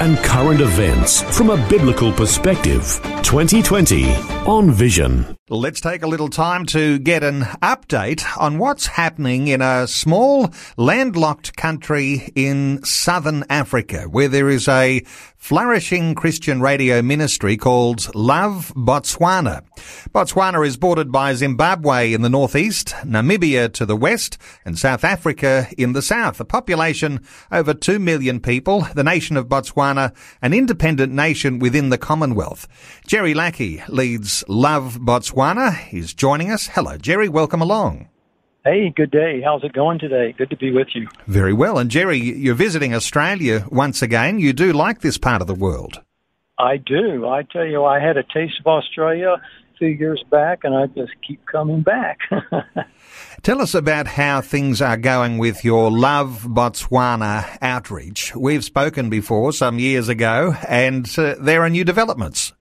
and current events from a biblical perspective. 2020 on Vision. Let's take a little time to get an update on what's happening in a small landlocked country in southern Africa where there is a flourishing Christian radio ministry called Love Botswana. Botswana is bordered by Zimbabwe in the northeast, Namibia to the west, and South Africa in the south. A population over 2 million people, the nation of Botswana, an independent nation within the Commonwealth. Jerry Lackey leads Love Botswana. He's joining us. Hello, Jerry. Welcome along. Hey, good day. How's it going today? Good to be with you. Very well. And Jerry, you're visiting Australia once again. You do like this part of the world. I do. I tell you, I had a taste of Australia few years back, and I just keep coming back. Tell us about how things are going with your Love Botswana outreach. We've spoken before some years ago, and uh, there are new developments.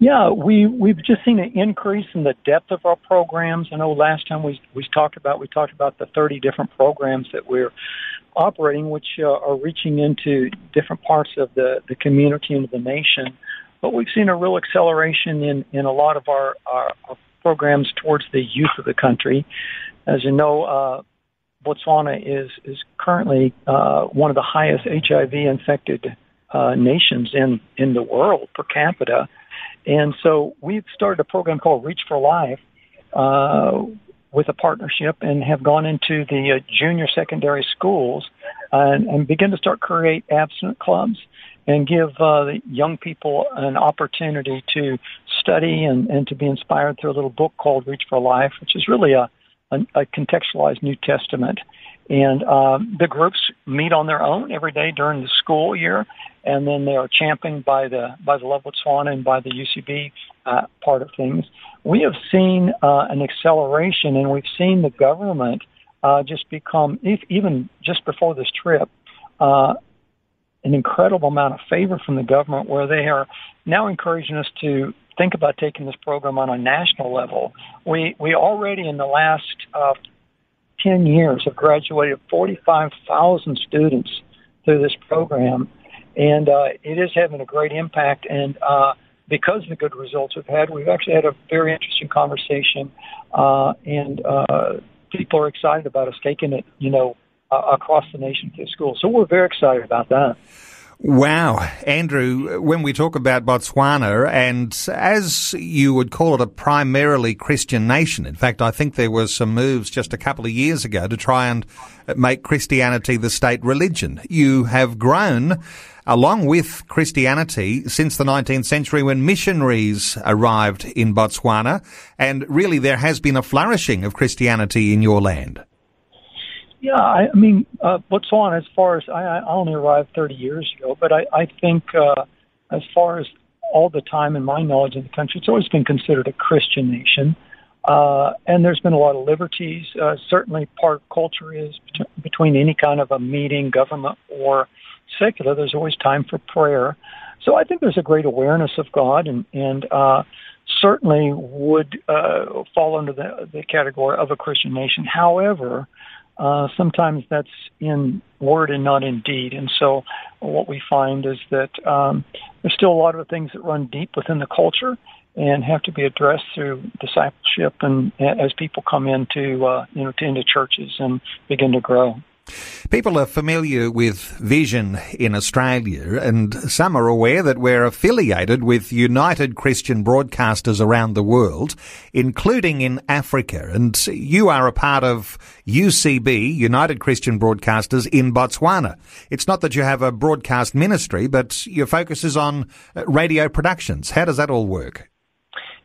Yeah, we we've just seen an increase in the depth of our programs. I know last time we we talked about we talked about the 30 different programs that we're operating, which uh, are reaching into different parts of the the community and the nation. But we've seen a real acceleration in in a lot of our our, our programs towards the youth of the country. As you know, uh, Botswana is is currently uh, one of the highest HIV infected uh, nations in in the world per capita and so we've started a program called Reach for Life uh, with a partnership and have gone into the uh, junior secondary schools and, and begin to start create abstinent clubs and give uh, the young people an opportunity to study and, and to be inspired through a little book called Reach for Life, which is really a, a, a contextualized New Testament. And um, the groups meet on their own every day during the school year, and then they are championed by the by the Love Botswana and by the UCB uh, part of things. We have seen uh, an acceleration, and we've seen the government uh, just become, if, even just before this trip, uh, an incredible amount of favor from the government, where they are now encouraging us to think about taking this program on a national level. We we already in the last uh, 10 years have graduated 45,000 students through this program and uh, it is having a great impact. And uh, because of the good results we've had, we've actually had a very interesting conversation, uh, and uh, people are excited about us taking it, you know, across the nation to schools. So we're very excited about that. Wow. Andrew, when we talk about Botswana, and as you would call it, a primarily Christian nation, in fact, I think there was some moves just a couple of years ago to try and make Christianity the state religion. You have grown along with Christianity since the 19th century when missionaries arrived in Botswana, and really there has been a flourishing of Christianity in your land. Yeah, I, mean, uh, Botswana, as far as I, I only arrived 30 years ago, but I, I think uh, as far as all the time in my knowledge of the country, it's always been considered a Christian nation. Uh, and there's been a lot of liberties. Uh, certainly, part of culture is bet- between any kind of a meeting, government or secular. There's always time for prayer. So I think there's a great awareness of God, and and uh, certainly would uh, fall under the, the category of a Christian nation. However, uh, sometimes that's in word and not in deed. And so what we find is that um, there's still a lot of things that run deep within the culture and have to be addressed through discipleship and as people come into uh, you know to, into churches and begin to grow. People are familiar with Vision in Australia, and some are aware that we're affiliated with United Christian Broadcasters around the world, including in Africa. And you are a part of UCB, United Christian Broadcasters in Botswana. It's not that you have a broadcast ministry, but your focus is on radio productions. How does that all work?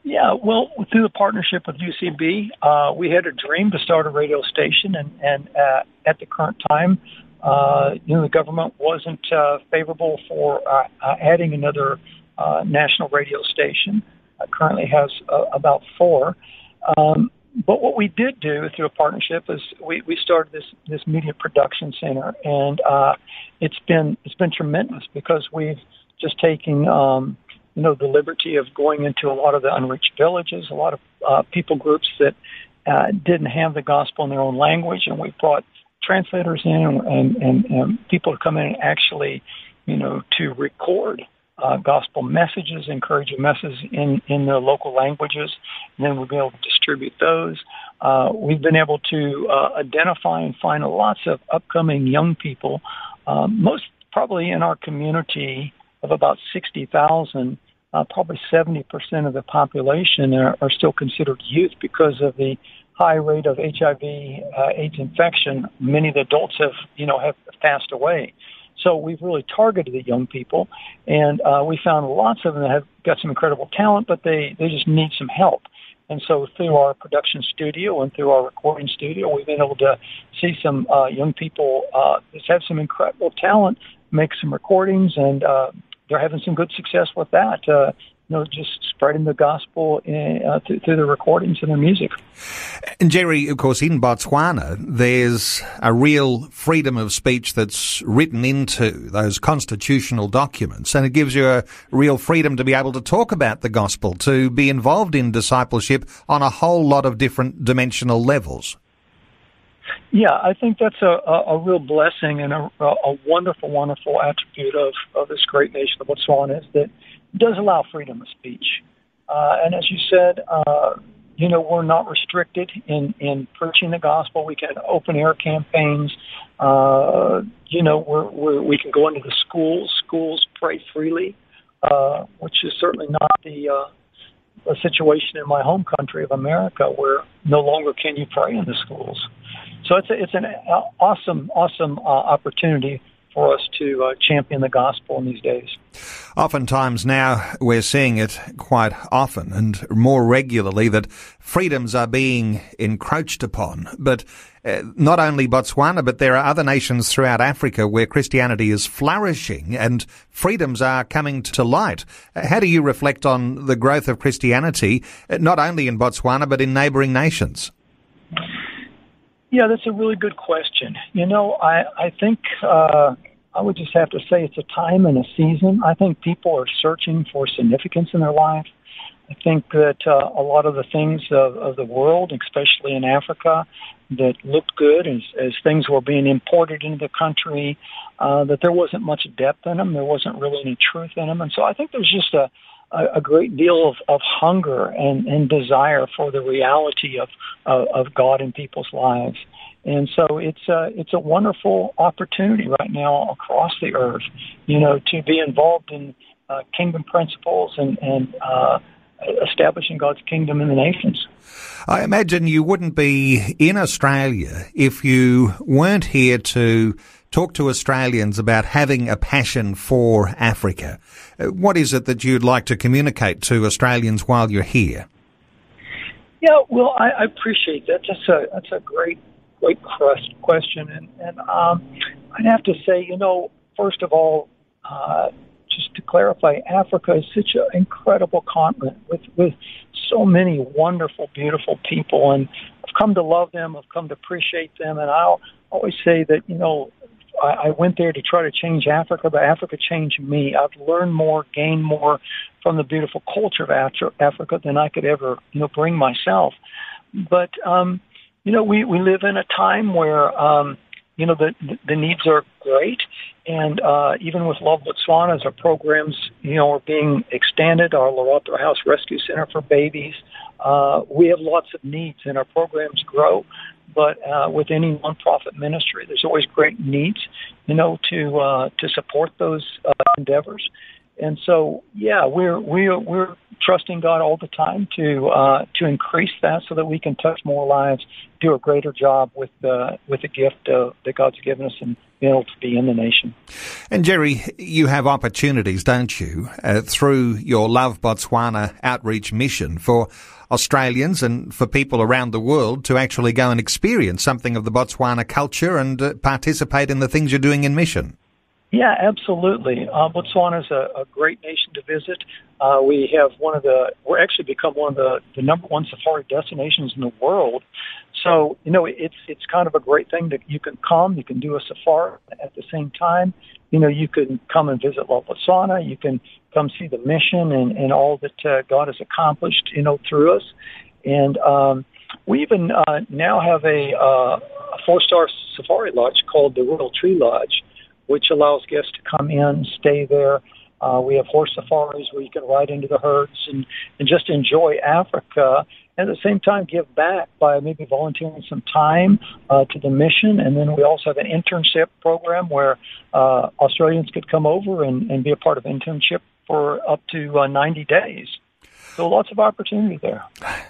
Yeah, well, through the partnership with UCB, uh, we had a dream to start a radio station, and, and uh, at the current time, uh, you know, the government wasn't uh, favorable for uh, uh, adding another uh, national radio station. Uh, currently has uh, about four. Um, but what we did do through a partnership is we, we started this this media production center, and uh, it's been it's been tremendous because we've just taken um, you know the liberty of going into a lot of the unreached villages, a lot of uh, people groups that uh, didn't have the gospel in their own language, and we brought translators in and, and, and people to come in and actually you know to record uh, gospel messages, encouraging messages in, in the local languages, and then we'll be able to distribute those. Uh, we've been able to uh, identify and find lots of upcoming young people, um, most probably in our community of about 60,000. Uh, probably 70% of the population are, are still considered youth because of the high rate of HIV uh, AIDS infection. Many of the adults have, you know, have passed away. So we've really targeted the young people, and uh, we found lots of them that have got some incredible talent, but they they just need some help. And so through our production studio and through our recording studio, we've been able to see some uh, young people uh, that have some incredible talent make some recordings, and uh, they're having some good success with that. Uh, you know, just spreading the gospel in, uh, through, through the recordings and their music. And Jerry, of course, in Botswana, there's a real freedom of speech that's written into those constitutional documents, and it gives you a real freedom to be able to talk about the gospel, to be involved in discipleship on a whole lot of different dimensional levels. Yeah, I think that's a, a, a real blessing and a, a wonderful, wonderful attribute of, of this great nation of Botswana is that does allow freedom of speech. Uh, and as you said, uh, you know, we're not restricted in, in preaching the gospel. We can open air campaigns. Uh, you know, we're, we're, we can go into the schools. Schools pray freely, uh, which is certainly not the uh, a situation in my home country of America where no longer can you pray in the schools. So it's a, it's an awesome, awesome uh, opportunity for us to uh, champion the gospel in these days. Oftentimes now we're seeing it quite often and more regularly that freedoms are being encroached upon. But uh, not only Botswana, but there are other nations throughout Africa where Christianity is flourishing and freedoms are coming to light. How do you reflect on the growth of Christianity, uh, not only in Botswana, but in neighbouring nations? Yeah, that's a really good question. You know, I I think uh, I would just have to say it's a time and a season. I think people are searching for significance in their life. I think that uh, a lot of the things of, of the world, especially in Africa, that looked good as, as things were being imported into the country, uh, that there wasn't much depth in them. There wasn't really any truth in them. And so I think there's just a, a, a great deal of, of hunger and, and desire for the reality of, of, of God in people's lives. And so it's a, it's a wonderful opportunity right now across the earth, you know, to be involved in uh, kingdom principles and, and uh, establishing God's kingdom in the nations. I imagine you wouldn't be in Australia if you weren't here to talk to Australians about having a passion for Africa. Uh, what is it that you'd like to communicate to Australians while you're here? Yeah, well, I, I appreciate that. That's a that's a great great question, and and um, I'd have to say, you know, first of all, uh, just to clarify, Africa is such an incredible continent with with so many wonderful, beautiful people, and I've come to love them. I've come to appreciate them, and I'll always say that you know I, I went there to try to change Africa, but Africa changed me. I've learned more, gained more from the beautiful culture of Africa than I could ever, you know, bring myself. But um, you know, we we live in a time where um, you know the the needs are great, and uh, even with Love Botswana, our programs you know are being extended, our Lerato House Rescue Center for babies, uh, we have lots of needs, and our programs grow. But uh, with any nonprofit ministry, there's always great needs, you know, to uh, to support those uh, endeavors. And so, yeah, we're we're we're trusting God all the time to uh, to increase that so that we can touch more lives, do a greater job with the with the gift uh, that God's given us, and be able to be in the nation. And Jerry, you have opportunities, don't you, uh, through your Love Botswana outreach mission for Australians and for people around the world to actually go and experience something of the Botswana culture and uh, participate in the things you're doing in mission. Yeah, absolutely. Uh, Botswana is a, a great nation to visit. Uh, we have one of the, we're actually become one of the, the number one safari destinations in the world. So, you know, it's, it's kind of a great thing that you can come, you can do a safari at the same time. You know, you can come and visit Love Botswana, you can come see the mission and, and all that uh, God has accomplished, you know, through us. And um, we even uh, now have a, uh, a four-star safari lodge called the Royal Tree Lodge, which allows guests to come in, stay there. Uh, we have horse safaris where you can ride into the herds and, and just enjoy Africa. And at the same time, give back by maybe volunteering some time uh, to the mission. And then we also have an internship program where uh, Australians could come over and, and be a part of internship for up to uh, 90 days. So lots of opportunity there.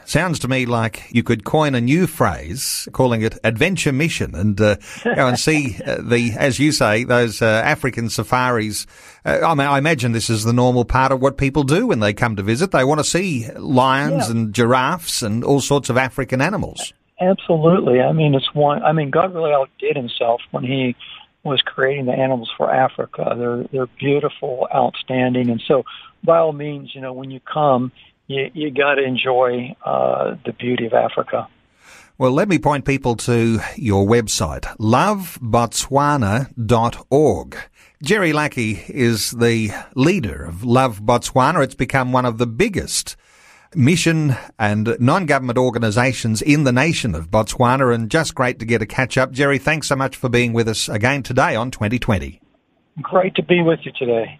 Sounds to me like you could coin a new phrase, calling it adventure mission, and uh, go and see uh, the, as you say, those uh, African safaris. Uh, I mean, I imagine this is the normal part of what people do when they come to visit. They want to see lions Yeah. and giraffes and all sorts of African animals. Absolutely. I mean, it's one. I mean, God really outdid Himself when He was creating the animals for Africa. They're they're beautiful, outstanding, and so by all means, you know, when you come, you you got to enjoy uh, the beauty of Africa. Well, let me point people to your website, lovebotswana.org. Jerry Lackey is the leader of Love Botswana. It's become one of the biggest mission and non-government organisations in the nation of Botswana and just great to get a catch up. Jerry, thanks so much for being with us again today on 2020. Great to be with you today.